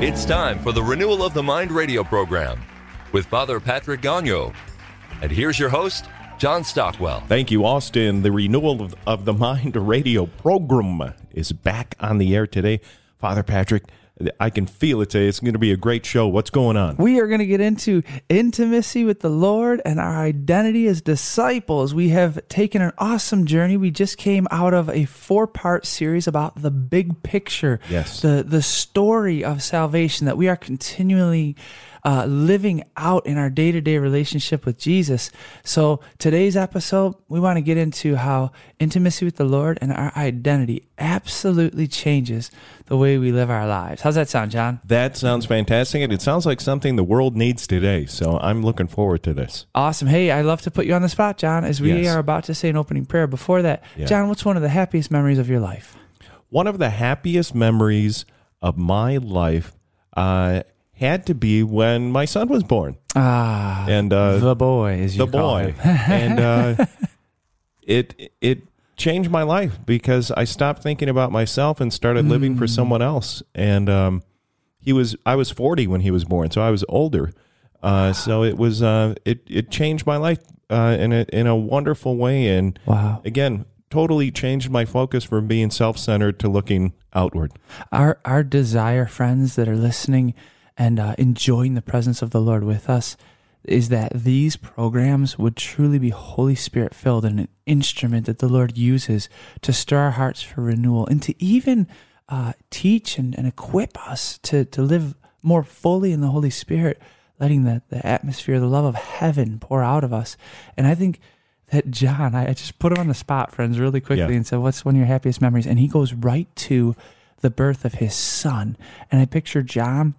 It's time for the Renewal of the Mind radio program with Father Patrick Gonyeau. And here's your host, John Stockwell. Thank you, Austin. The Renewal of, of the Mind radio program is back on the air today. Father Patrick, I can feel it today. It's going to be a great show. What's going on? We are going to get into intimacy with the Lord and our identity as disciples. We have taken an awesome journey. We just came out of a four-part series about the big picture. Yes. The the story of salvation that we are continually uh, living out in our day to day relationship with Jesus. So, today's episode, we want to get into how intimacy with the Lord and our identity absolutely changes the way we live our lives. How's that sound, John? That sounds fantastic. And it sounds like something the world needs today. So, I'm looking forward to this. Awesome. Hey, I love to put you on the spot, John, as we Yes. are about to say an opening prayer. Before that, Yeah. John, what's one of the happiest memories of your life? One of the happiest memories of my life uh, had to be when my son was born. Ah, And uh, the boy, is the call boy, and uh, it it changed my life because I stopped thinking about myself and started living Mm. for someone else. And um, he was I was forty when he was born, so I was older. Uh, so it was uh, it it changed my life uh, in a in a wonderful way, and Wow. again, totally changed my focus from being self centered to looking outward. our our desire, friends that are listening and uh, enjoying the presence of the Lord with us, is that these programs would truly be Holy Spirit filled and an instrument that the Lord uses to stir our hearts for renewal and to even uh, teach and, and equip us to to live more fully in the Holy Spirit, letting the the atmosphere, the love of heaven pour out of us. And I think that John, I, I just put him on the spot, friends, really quickly, Yeah. and said, "What's one of your happiest memories?" And he goes right to the birth of his son, and I picture John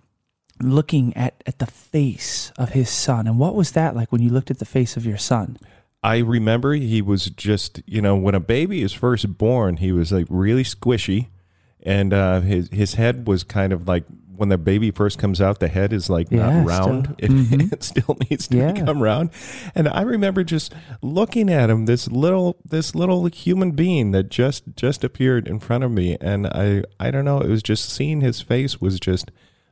looking at at the face of his son. And what was that like when you looked at the face of your son? I remember he was just, you know, when a baby is first born, he was like really squishy, and uh, his his head was kind of like when the baby first comes out, the head is like Yeah, not round; still. it, Mhm. it still needs to Yeah. become round. And I remember just looking at him, this little this little human being that just just appeared in front of me, and I I don't know, it was just seeing his face was just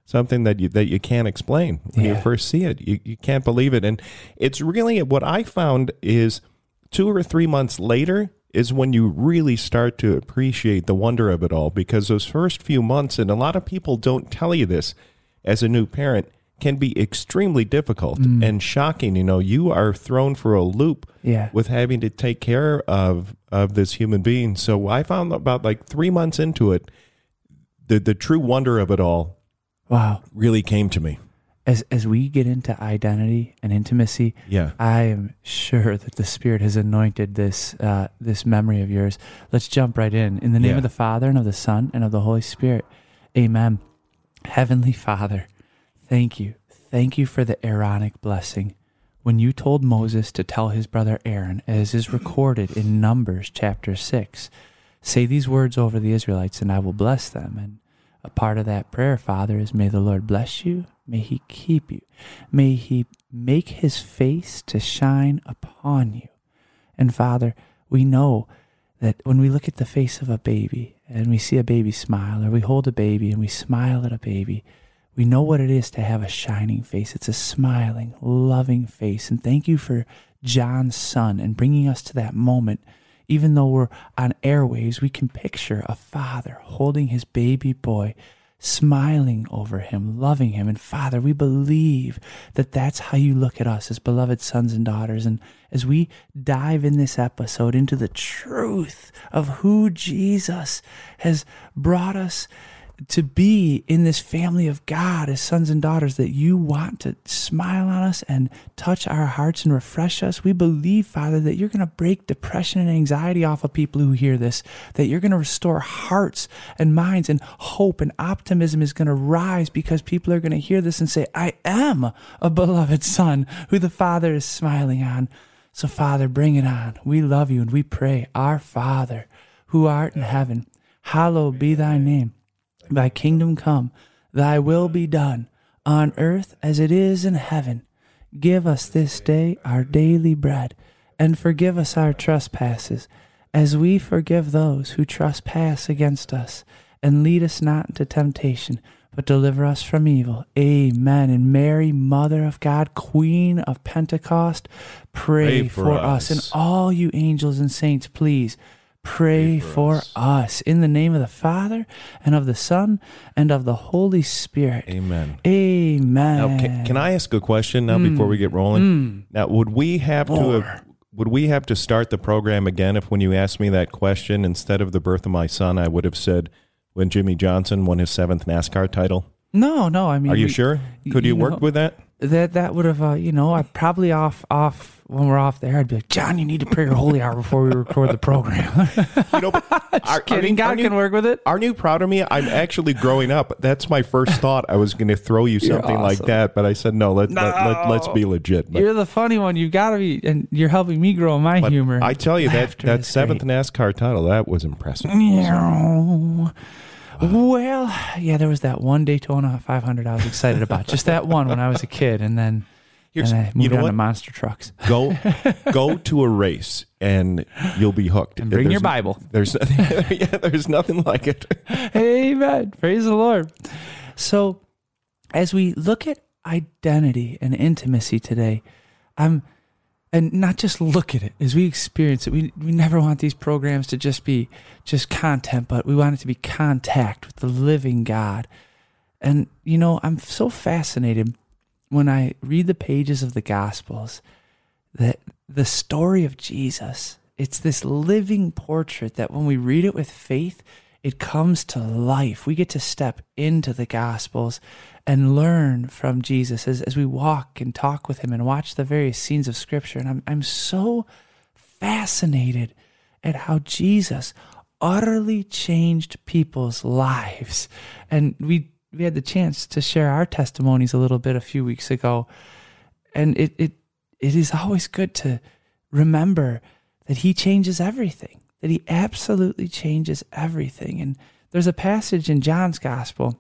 something that you that you can't explain when you first see it. You you can't believe it, and it's really what I found is two or three months later is when you really start to appreciate the wonder of it all. Because those first few months and a lot of people don't tell you this as a new parent can be extremely difficult mm. and shocking. You know you are thrown for a loop Yeah. with having to take care of of this human being. So i found about like 3 months into it the the true wonder of it all Wow. really came to me As as we get into identity and intimacy, yeah I am sure that the Spirit has anointed this uh, this memory of yours. Let's jump right in. In the name Yeah. of the Father and of the Son and of the Holy Spirit. Amen. Heavenly Father, thank you. Thank you for the Aaronic blessing. When you told Moses to tell his brother Aaron, as is recorded in Numbers chapter 6, say these words over the Israelites and I will bless them. And a part of that prayer, Father, is may the Lord bless you, may he keep you, may he make his face to shine upon you. And Father, we know that when we look at the face of a baby and we see a baby smile, or we hold a baby and we smile at a baby, we know what it is to have a shining face. It's a smiling, loving face. And thank you for John's son and bringing us to that moment. Even though we're on airwaves, we can picture a father holding his baby boy, smiling over him, loving him. And Father, we believe that that's how you look at us as beloved sons and daughters. And as we dive in this episode into the truth of who Jesus has brought us to be in this family of God as sons and daughters, that you want to smile on us and touch our hearts and refresh us. We believe, Father, that you're going to break depression and anxiety off of people who hear this, that you're going to restore hearts and minds, and hope and optimism is going to rise because people are going to hear this and say, I am a beloved son who the Father is smiling on. So, Father, bring it on. We love you and we pray, Our Father, who art in heaven, hallowed be thy name. Thy kingdom come, thy will be done, on earth as it is in heaven. Give us this day our daily bread, and forgive us our trespasses, as we forgive those who trespass against us. And lead us not into temptation, but deliver us from evil. Amen. And Mary, Mother of God, Queen of Pentecost, pray, Pray for for us. us. And all you angels and saints, please pray, for, us. In the name of the Father, and of the Son, and of the Holy Spirit. Amen. Amen. Now, can, can I ask a question now before hmm. we get rolling? Hmm. Now, would we have to have, would we have to start the program again if when you asked me that question instead of the birth of my son, I would have said when Jimmie Johnson won his seventh NASCAR title? No, no. I mean, Are you we- sure? Could you, you work with that? That that would have uh, you know I probably off off when we're off there I'd be like John you need to pray your holy hour before we record the program. You know, are, Kidding, God aren't you- can work with it. Aren't you proud of me? I'm actually growing up. That's my first thought. I was going to throw you something like that, but I said no. Let, let, let, let's be legit. But, You're the funny one. You've got to be, and you're helping me grow my humor. I tell you that that seventh great. NASCAR title that was impressive. Well, yeah, there was that one Daytona 500 I was excited about. Just that one when I was a kid, and then, Here's- and I you moved know on what? to monster trucks. Go go to a race and you'll be hooked. And bring There's- your Bible. There's yeah, there's nothing like it. Amen. Praise the Lord. So, as we look at identity and intimacy today, I'm, and not just look at it as we experience it. We we never want these programs to just be just content, but we want it to be contact with the living God. And you know, I'm so fascinated when I read the pages of the Gospels that the story of Jesus, it's this living portrait that when we read it with faith, it comes to life. We get to step into the Gospels and learn from Jesus as, as we walk and talk with him and watch the various scenes of Scripture. And I'm, I'm so fascinated at how Jesus utterly changed people's lives. And we we had the chance to share our testimonies a little bit a few weeks ago. And it it it is always good to remember that he changes everything. That he absolutely changes everything. And there's a passage in John's gospel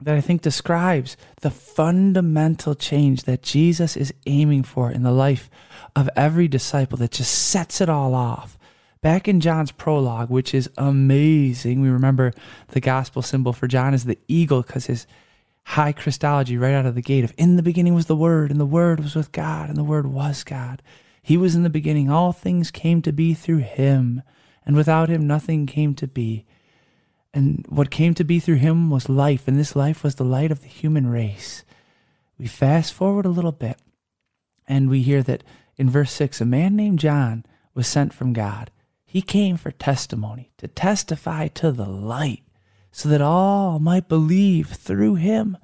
that I think describes the fundamental change that Jesus is aiming for in the life of every disciple that just sets it all off. Back in John's prologue, which is amazing, we remember the gospel symbol for John is the eagle because his high Christology right out of the gate of in the beginning was the Word, and the Word was with God, and the Word was God. He was in the beginning. All things came to be through him, and without him nothing came to be. And what came to be through him was life, and this life was the light of the human race. We fast forward a little bit, and we hear that in verse 6 a man named John was sent from God. He came for testimony, to testify to the light, so that all might believe through him.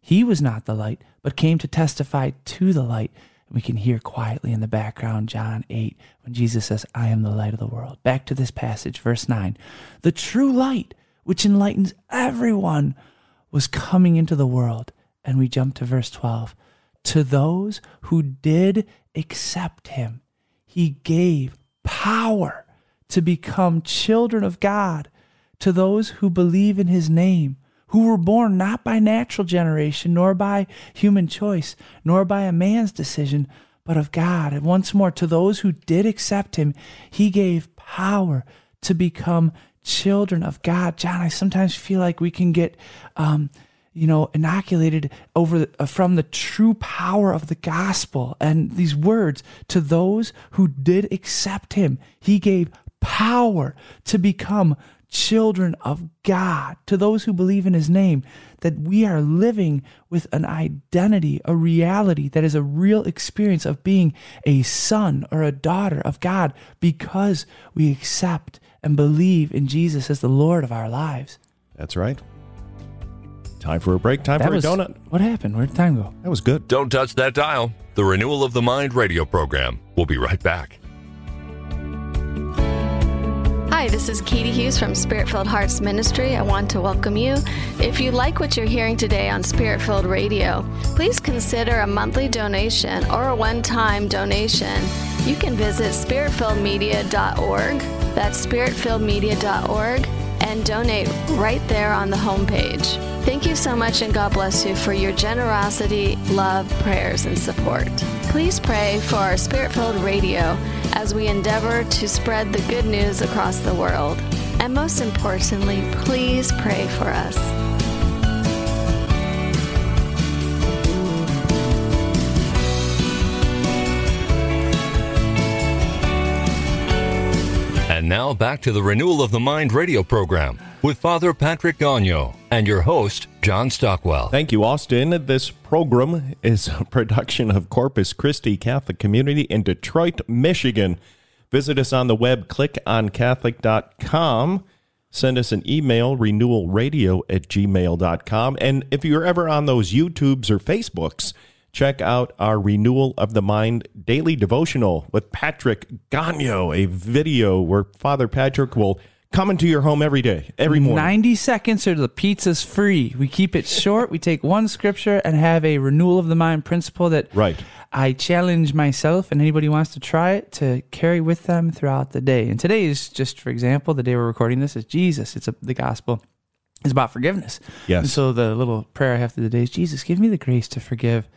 He was not the light, but came to testify to the light. We can hear quietly in the background John 8 when Jesus says, I am the light of the world. Back to this passage, verse 9. The true light, which enlightens everyone, was coming into the world. And we jump to verse 12. To those who did accept him, he gave power to become children of God to those who believe in his name, who were born not by natural generation, nor by human choice, nor by a man's decision, but of God. And once more, to those who did accept him, he gave power to become children of God. John, I sometimes feel like we can get, um, you know, inoculated over uh, from the true power of the gospel and these words to those who did accept him. He gave power to become children of God, to those who believe in his name, that we are living with an identity, a reality that is a real experience of being a son or a daughter of God because we accept and believe in Jesus as the Lord of our lives. That's right. Time for a break. Time That for was a donut. what happened? Where'd time go? That was good. Don't touch that dial. The Renewal of the Mind radio program. We'll be right back. Hi, this is Katie Hughes from Spirit Filled Hearts Ministry. I want to welcome you. If you like what you're hearing today on Spirit Filled Radio, please consider a monthly donation or a one time donation. You can visit spiritfilledmedia.org. That's spiritfilledmedia.org and donate right there on the homepage. Thank you so much and God bless you for your generosity, love, prayers, and support. Please pray for our Spirit Filled Radio as we endeavor to spread the good news across the world. And most importantly, please pray for us. And now back to the Renewal of the Mind radio program with Father Patrick Gonyeau and your host, John Stockwell. Thank you, Austin. This program is a production of Corpus Christi Catholic Community in Detroit, Michigan. Visit us on the web, clickoncatholic.com. Send us an email, renewalradio at gmail.com. And if you're ever on those YouTubes or Facebooks, check out our Renewal of the Mind daily devotional with Patrick Gonyeau, a video where Father Patrick will come to your home every day, every morning. 90 seconds or the pizza's free. We keep it short. we take one scripture and have a renewal of the mind principle that Right. I challenge myself and anybody who wants to try it to carry with them throughout the day. And today is just, for example, the day we're recording this is Jesus. It's a, the gospel It's about forgiveness. Yes. And so the little prayer I have through the day is Jesus, give me the grace to forgive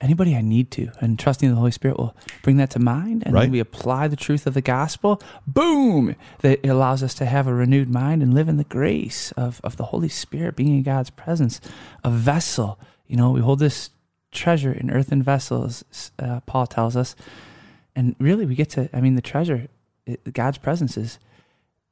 anybody I need to. And trusting the Holy Spirit will bring that to mind. And Right. then we apply the truth of the gospel. Boom! That it allows us to have a renewed mind and live in the grace of, of the Holy Spirit, being in God's presence, a vessel. You know, we hold this treasure in earthen vessels, uh, Paul tells us. And really, we get to, I mean, the treasure, it, God's presence is,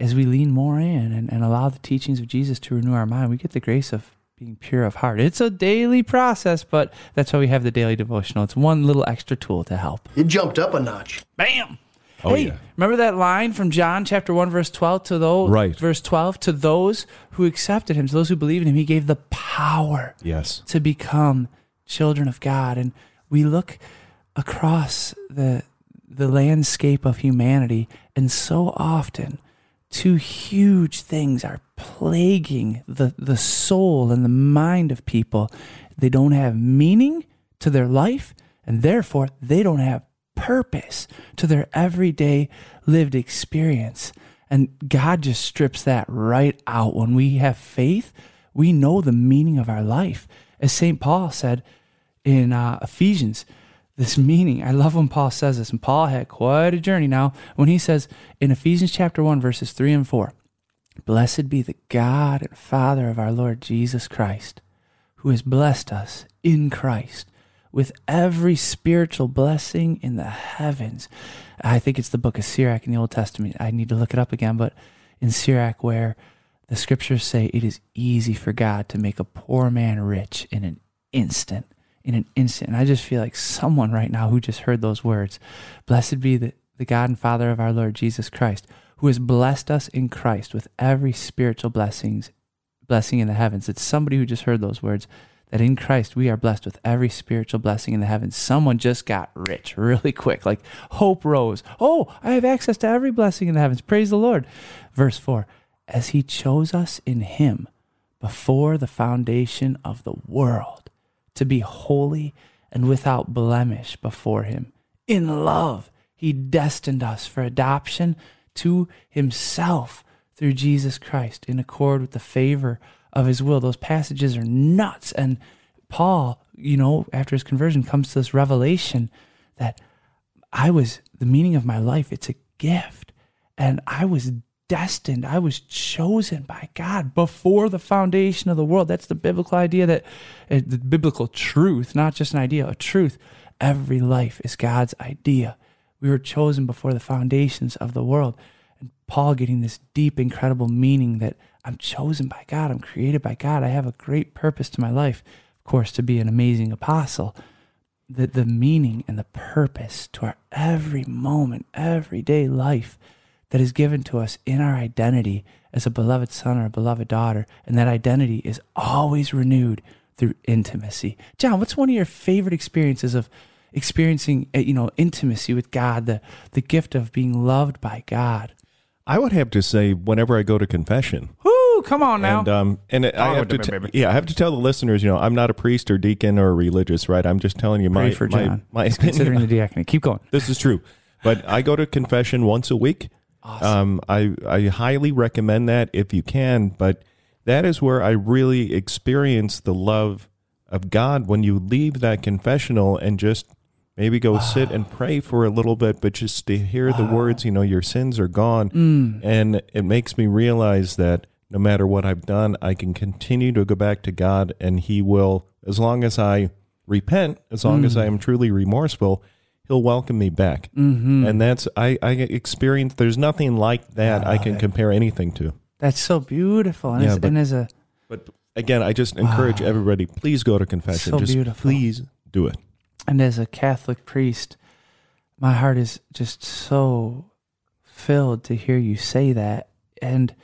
as we lean more in and, and allow the teachings of Jesus to renew our mind, we get the grace of being pure of heart. It's a daily process, but that's why we have the daily devotional. It's one little extra tool to help. It jumped up a notch. Bam! Oh, hey, yeah. remember that line from John chapter 1 verse 12 to those Right. verse 12 to those who accepted him, to those who believed in him, he gave the power Yes. to become children of God. And we look across the the landscape of humanity, and so often two huge things are plaguing the, the soul and the mind of people. They don't have meaning to their life, and therefore they don't have purpose to their everyday lived experience. And God just strips that right out. When we have faith, we know the meaning of our life. As St. Paul said in uh, Ephesians, this meaning, I love when Paul says this, and Paul had quite a journey now when he says in Ephesians chapter 1, verses 3 and 4, Blessed be the God and Father of our Lord Jesus Christ, who has blessed us in Christ with every spiritual blessing in the heavens. I think it's the book of Sirach in the Old Testament. I need to look it up again, but in Sirach, where the scriptures say it is easy for God to make a poor man rich in an instant. In an instant. And I just feel like someone right now who just heard those words Blessed be the, the God and Father of our Lord Jesus Christ, who has blessed us in Christ with every spiritual blessings, blessing in the heavens. It's somebody who just heard those words that in Christ we are blessed with every spiritual blessing in the heavens. Someone just got rich really quick, like hope rose. Oh, I have access to every blessing in the heavens. Praise the Lord. Verse 4 As he chose us in him before the foundation of the world to be holy and without blemish before him. In love, he destined us for adoption to himself through Jesus Christ in accord with the favor of his will. Those passages are nuts. And Paul, you know, after his conversion, comes to this revelation that I was the meaning of my life, it's a gift. And I was destined, I was chosen by God before the foundation of the world. That's the biblical idea that uh, the biblical truth, not just an idea, a truth. Every life is God's idea. We were chosen before the foundations of the world. And Paul getting this deep, incredible meaning that I'm chosen by God, I'm created by God, I have a great purpose to my life, of course, to be an amazing apostle. The, the meaning and the purpose to our every moment, everyday life that is given to us in our identity as a beloved son or a beloved daughter. And that identity is always renewed through intimacy. John, what's one of your favorite experiences of experiencing, uh, you know, intimacy with God, the, the gift of being loved by God? I would have to say, whenever I go to confession, Woo, come on now. and um, and I have to, t- yeah, I have to tell the listeners, you know, I'm not a priest or deacon or religious, right? I'm just telling you my Pray for my, John. my He's considering the diaconate. Keep going. This is true, but I go to confession once a week. Um, I I highly recommend that if you can, but that is where I really experience the love of God when you leave that confessional and just maybe go sit and pray for a little bit, but just to hear the words, you know, your sins are gone, Mm. and it makes me realize that no matter what I've done, I can continue to go back to God, and He will, as long as I repent, as long as I am truly remorseful, He'll welcome me back. Mm-hmm. And that's I I experience. There's nothing like that I can compare anything to. That's so beautiful. And, Yeah, but- and as a But again, I just encourage everybody: please go to confession. So just beautiful. please do it. And as a Catholic priest, my heart is just so filled to hear you say that. And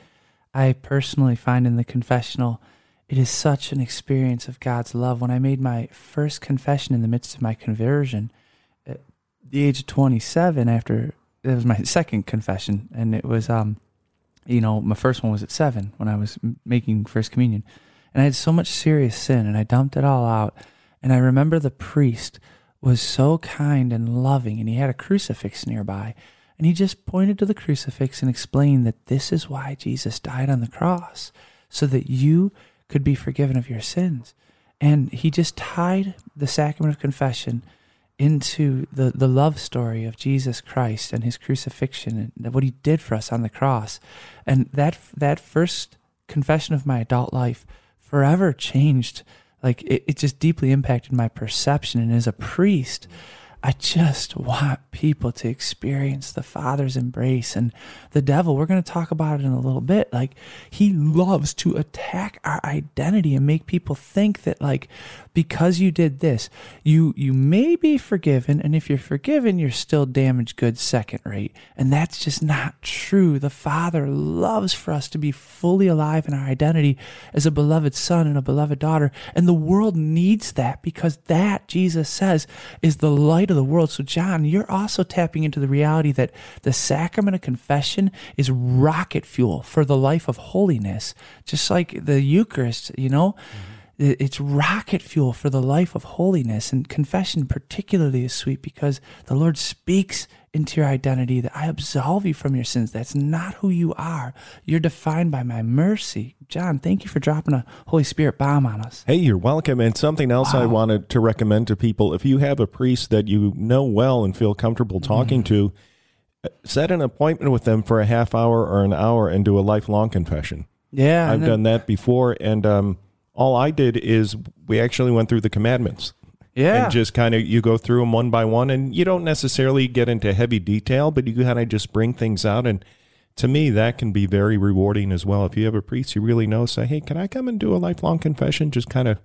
I personally find in the confessional, it is such an experience of God's love. When I made my first confession in the midst of my conversion, at the age of 27, after it was my second confession, and it was, um, you know, my first one was at seven when I was making First Communion. And I had so much serious sin, and I dumped it all out. And I remember the priest was so kind and loving, and he had a crucifix nearby. And he just pointed to the crucifix and explained that this is why Jesus died on the cross, so that you could be forgiven of your sins. And he just tied the sacrament of confession into the, the love story of Jesus Christ and his crucifixion and what he did for us on the cross. And that that first confession of my adult life forever changed like it, it just deeply impacted my perception. And as a priest I just want people to experience the Father's embrace and the devil. We're going to talk about it in a little bit. Like, he loves to attack our identity and make people think that, like, because you did this, you you may be forgiven, and if you're forgiven, you're still damaged goods second rate. And that's just not true. The Father loves for us to be fully alive in our identity as a beloved son and a beloved daughter, and the world needs that because that Jesus says is the light of the world. So, John, you're also tapping into the reality that the sacrament of confession is rocket fuel for the life of holiness, just like the Eucharist, you know? Mm-hmm. It- It's rocket fuel for the life of holiness. And confession, particularly, is sweet because the Lord speaks into your identity that I absolve you from your sins. That's not who you are. You're defined by my mercy. John, thank you for dropping a Holy Spirit bomb on us. Hey, you're welcome. And something else I wanted to recommend to people if you have a priest that you know well and feel comfortable talking to, uh, set an appointment with them for a half hour or an hour and do a lifelong confession. Yeah. I've then- done that before. And um, all I did is we actually went through the commandments. Yeah. And just kind of you go through them one by one, and you don't necessarily get into heavy detail, but you kind of just bring things out. And to me, that can be very rewarding as well. If you have a priest you really know, say, "Hey, can I come and do a lifelong confession?" Just kind of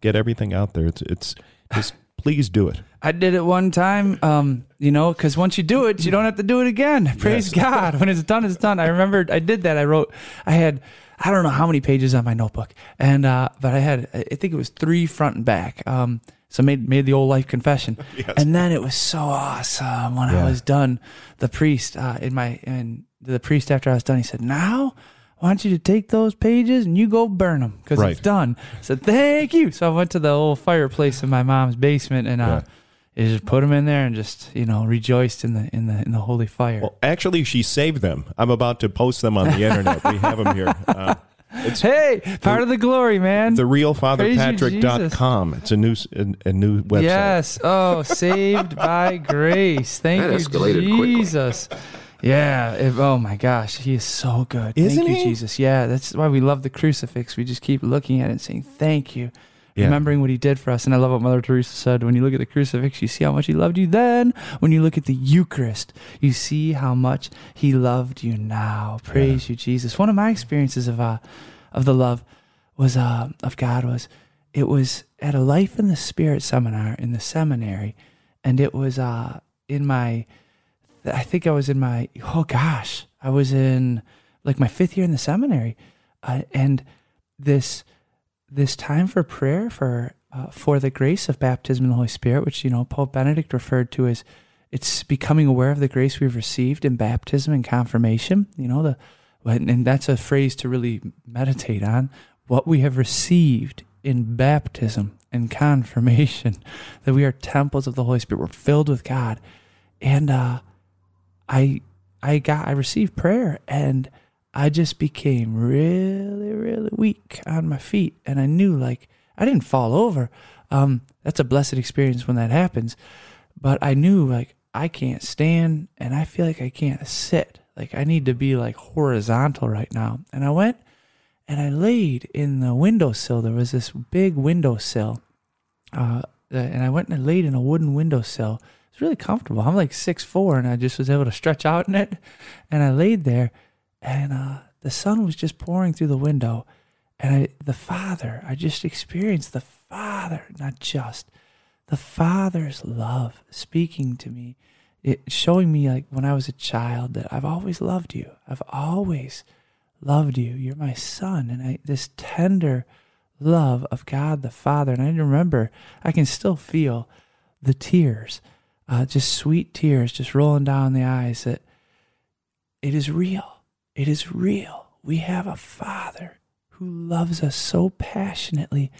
get everything out there. It's it's just please do it. I did it one time, um, you know, because once you do it, you don't have to do it again. Praise God. When it's done, it's done. I remember I did that. I wrote, I had, I don't know how many pages on my notebook, and uh, but I had, I think it was three front and back. Um, so made made the old life confession, and then it was so awesome when I was done. The priest uh, in my and the priest after I was done, he said, "Now I want you to take those pages and you go burn them because Right. it's done." I said, "Thank you." So I went to the old fireplace in my mom's basement and uh, I just put them in there and just you know rejoiced in the in the in the holy fire. Well, actually, she saved them. I'm about to post them on the internet. We have them here. Uh, it's hey, part of the glory, man. the realfatherpatrick.com. It's a new s- a, a new website. Yes. Oh, saved by grace. Thank That you, escalated quickly. Jesus. Yeah. If, oh my gosh, he is so good. Isn't thank you, he? Jesus. Yeah. That's why we love the crucifix. We just keep looking at it and saying, "Thank you." Yeah. Remembering what he did for us. And I love what Mother Teresa said. When you look at the crucifix, you see how much he loved you then. When you look at the Eucharist, you see how much he loved you now. Praise you, Jesus. One of my experiences of uh of the love was uh of God was it was at a Life in the Spirit seminar in the seminary, and it was uh in my I think I was in my oh gosh, I was in like my fifth year in the seminary, uh, and this this time for prayer for uh, for the grace of baptism in the Holy Spirit, which you know Pope Benedict referred to as it's becoming aware of the grace we've received in baptism and confirmation. You know the and that's a phrase to really meditate on what we have received in baptism and confirmation that we are temples of the Holy Spirit. We're filled with God, and uh, I I got I received prayer and I just became really really weak on my feet, and I knew like I didn't fall over. Um, that's a blessed experience when that happens, but I knew like I can't stand and I feel like I can't sit. Like I need to be like horizontal right now, and I went and I laid in the windowsill. There was this big windowsill, uh, and I went and I laid in a wooden windowsill. It's really comfortable. I'm like six four, and I just was able to stretch out in it. And I laid there, and uh, the sun was just pouring through the window, and I, the Father, I just experienced the Father, not just the Father's love speaking to me, it showing me like when I was a child that I've always loved you. I've always loved you. You're my son. And I, this tender love of God the Father. And I remember, I can still feel the tears, uh, just sweet tears just rolling down the eyes that it is real. It is real. We have a Father who loves us so passionately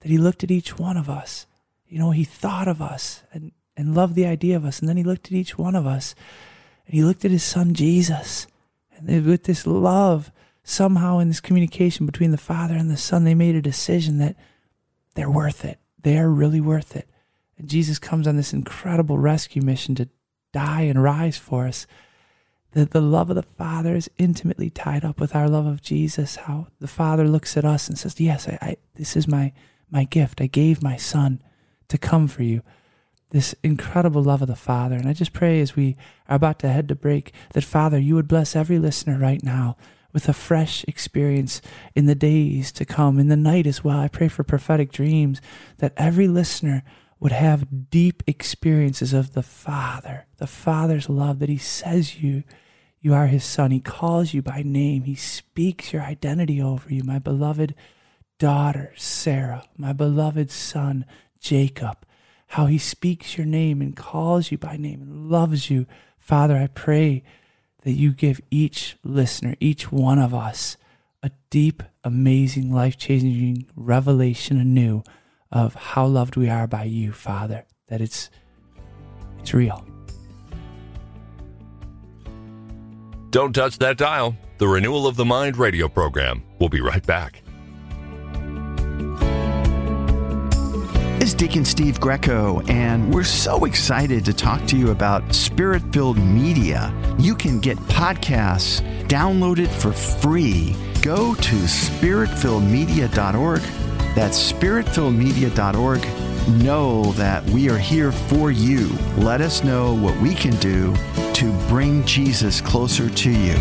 that he looked at each one of us. You know, he thought of us and, and loved the idea of us. And then he looked at each one of us and he looked at his son Jesus. And with this love somehow in this communication between the father and the son, they made a decision that they're worth it. They are really worth it. And Jesus comes on this incredible rescue mission to die and rise for us. That the love of the Father is intimately tied up with our love of Jesus. How the Father looks at us and says, Yes, I, I, this is my, my gift. I gave my Son to come for you. This incredible love of the Father. And I just pray as we are about to head to break that, Father, you would bless every listener right now with a fresh experience in the days to come, in the night as well. I pray for prophetic dreams that every listener would have deep experiences of the Father, the Father's love that He says you. You are his son. He calls you by name. He speaks your identity over you, my beloved daughter, Sarah, my beloved son, Jacob. How he speaks your name and calls you by name and loves you. Father, I pray that you give each listener, each one of us, a deep, amazing, life changing revelation anew of how loved we are by you, Father, that it's, it's real. Don't touch that dial. The Renewal of the Mind radio program. We'll be right back. is Deacon Steve Greco, and we're so excited to talk to you about Spirit Filled Media. You can get podcasts downloaded for free. Go to spiritfilledmedia.org. That's spiritfilledmedia.org. Know that we are here for you. Let us know what we can do to bring Jesus closer to you.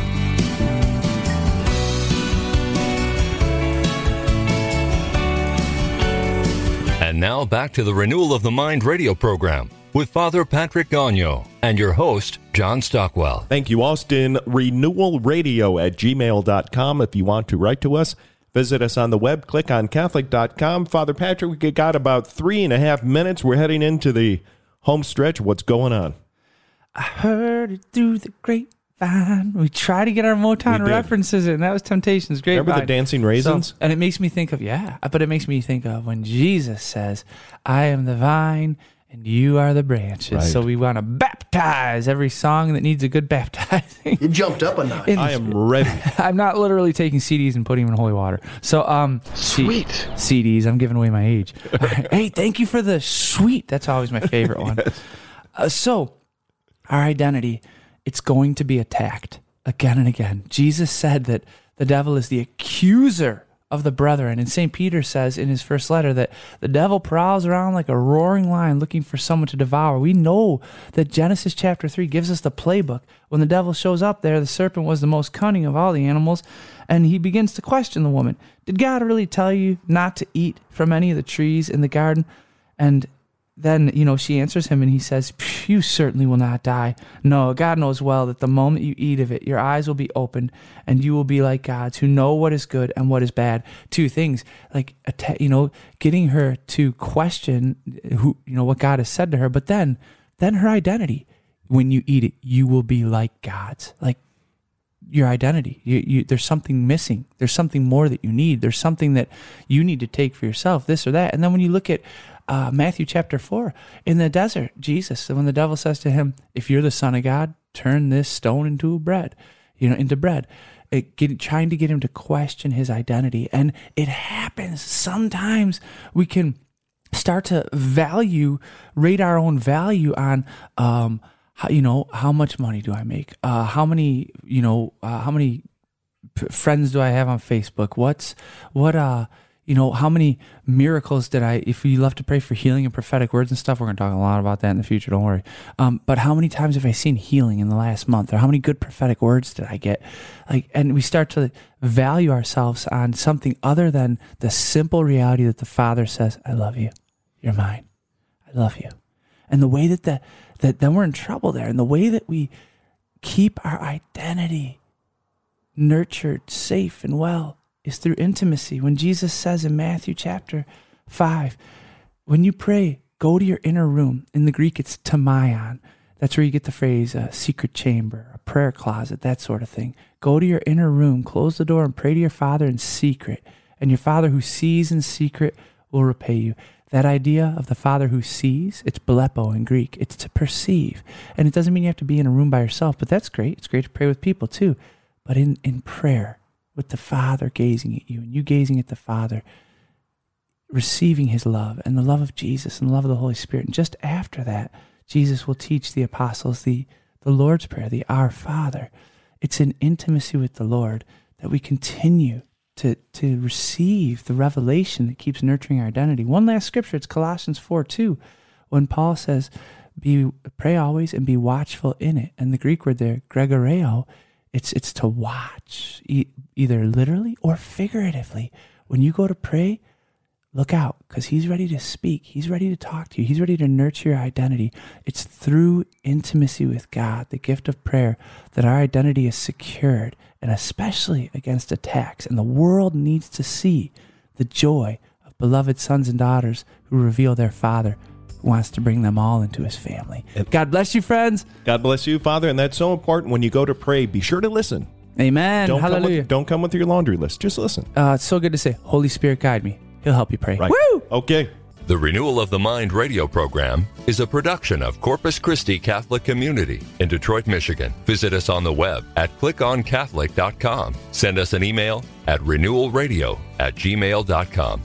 And now back to the Renewal of the Mind radio program with Father Patrick Gonyeau and your host, John Stockwell. Thank you, Austin. Renewalradio at gmail.com. If you want to write to us, visit us on the web, clickoncatholic.com. Father Patrick, we got about three and a half minutes. We're heading into the home stretch. What's going on? I heard it through the grapevine. We try to get our Motown references in. That was Temptations. Great. Remember the Dancing Raisins? So, and it makes me think of yeah, but it makes me think of when Jesus says, "I am the vine." And you are the branches. Right. So we want to baptize every song that needs a good baptizing. You jumped up a notch. I am ready. I'm not literally taking CDs and putting them in holy water. So um sweet C- CDs. I'm giving away my age. hey, thank you for the sweet. That's always my favorite yes. one. Uh, so our identity it's going to be attacked again and again. Jesus said that the devil is the accuser of the brethren. And St. Peter says in his first letter that the devil prowls around like a roaring lion looking for someone to devour. We know that Genesis chapter 3 gives us the playbook. When the devil shows up there, the serpent was the most cunning of all the animals, and he begins to question the woman Did God really tell you not to eat from any of the trees in the garden? And then you know she answers him and he says you certainly will not die no god knows well that the moment you eat of it your eyes will be opened and you will be like gods who know what is good and what is bad two things like you know getting her to question who you know what god has said to her but then then her identity when you eat it you will be like gods like your identity. You, you, there's something missing. There's something more that you need. There's something that you need to take for yourself, this or that. And then when you look at uh, Matthew chapter 4, in the desert, Jesus, when the devil says to him, If you're the Son of God, turn this stone into bread, you know, into bread. It, get, trying to get him to question his identity. And it happens. Sometimes we can start to value, rate our own value on, um, how, you know, how much money do I make? Uh, how many, you know, uh, how many friends do I have on Facebook? What's, what, uh, you know, how many miracles did I, if you love to pray for healing and prophetic words and stuff, we're going to talk a lot about that in the future, don't worry. Um, but how many times have I seen healing in the last month? Or how many good prophetic words did I get? Like, and we start to value ourselves on something other than the simple reality that the Father says, I love you. You're mine. I love you. And the way that the, that then we're in trouble there. And the way that we keep our identity nurtured, safe, and well is through intimacy. When Jesus says in Matthew chapter 5, when you pray, go to your inner room. In the Greek, it's tameion. That's where you get the phrase a secret chamber, a prayer closet, that sort of thing. Go to your inner room, close the door, and pray to your Father in secret. And your Father who sees in secret will repay you. That idea of the Father who sees, it's blepo in Greek. It's to perceive. And it doesn't mean you have to be in a room by yourself, but that's great. It's great to pray with people too. But in, in prayer, with the Father gazing at you and you gazing at the Father, receiving his love and the love of Jesus and the love of the Holy Spirit. And just after that, Jesus will teach the apostles the, the Lord's Prayer, the Our Father. It's in intimacy with the Lord that we continue to, to receive the revelation that keeps nurturing our identity. One last scripture, it's Colossians 4 2, when Paul says, be pray always and be watchful in it. And the Greek word there, gregoreo, it's it's to watch, either literally or figuratively. When you go to pray, look out because he's ready to speak. He's ready to talk to you. He's ready to nurture your identity. It's through intimacy with God, the gift of prayer, that our identity is secured and especially against attacks. And the world needs to see the joy of beloved sons and daughters who reveal their Father who wants to bring them all into his family. God bless you, friends. God bless you, Father. And that's so important when you go to pray. Be sure to listen. Amen. Don't Hallelujah. Come with, don't come with your laundry list. Just listen. Uh, it's so good to say, Holy Spirit, guide me. He'll help you pray. Right. Woo! Okay. The Renewal of the Mind radio program is a production of Corpus Christi Catholic Community in Detroit, Michigan. Visit us on the web at clickoncatholic.com. Send us an email at renewalradio at gmail.com.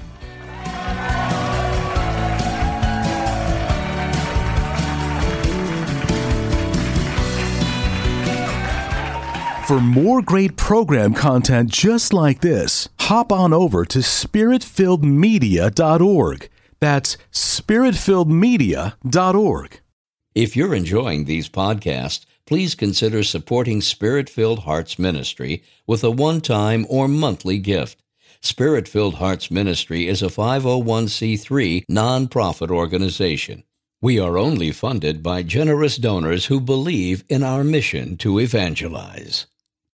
For more great program content just like this, hop on over to spiritfilledmedia.org. That's spiritfilledmedia.org. If you're enjoying these podcasts, please consider supporting Spirit Filled Hearts Ministry with a one time or monthly gift. Spirit Filled Hearts Ministry is a 501c3 nonprofit organization. We are only funded by generous donors who believe in our mission to evangelize.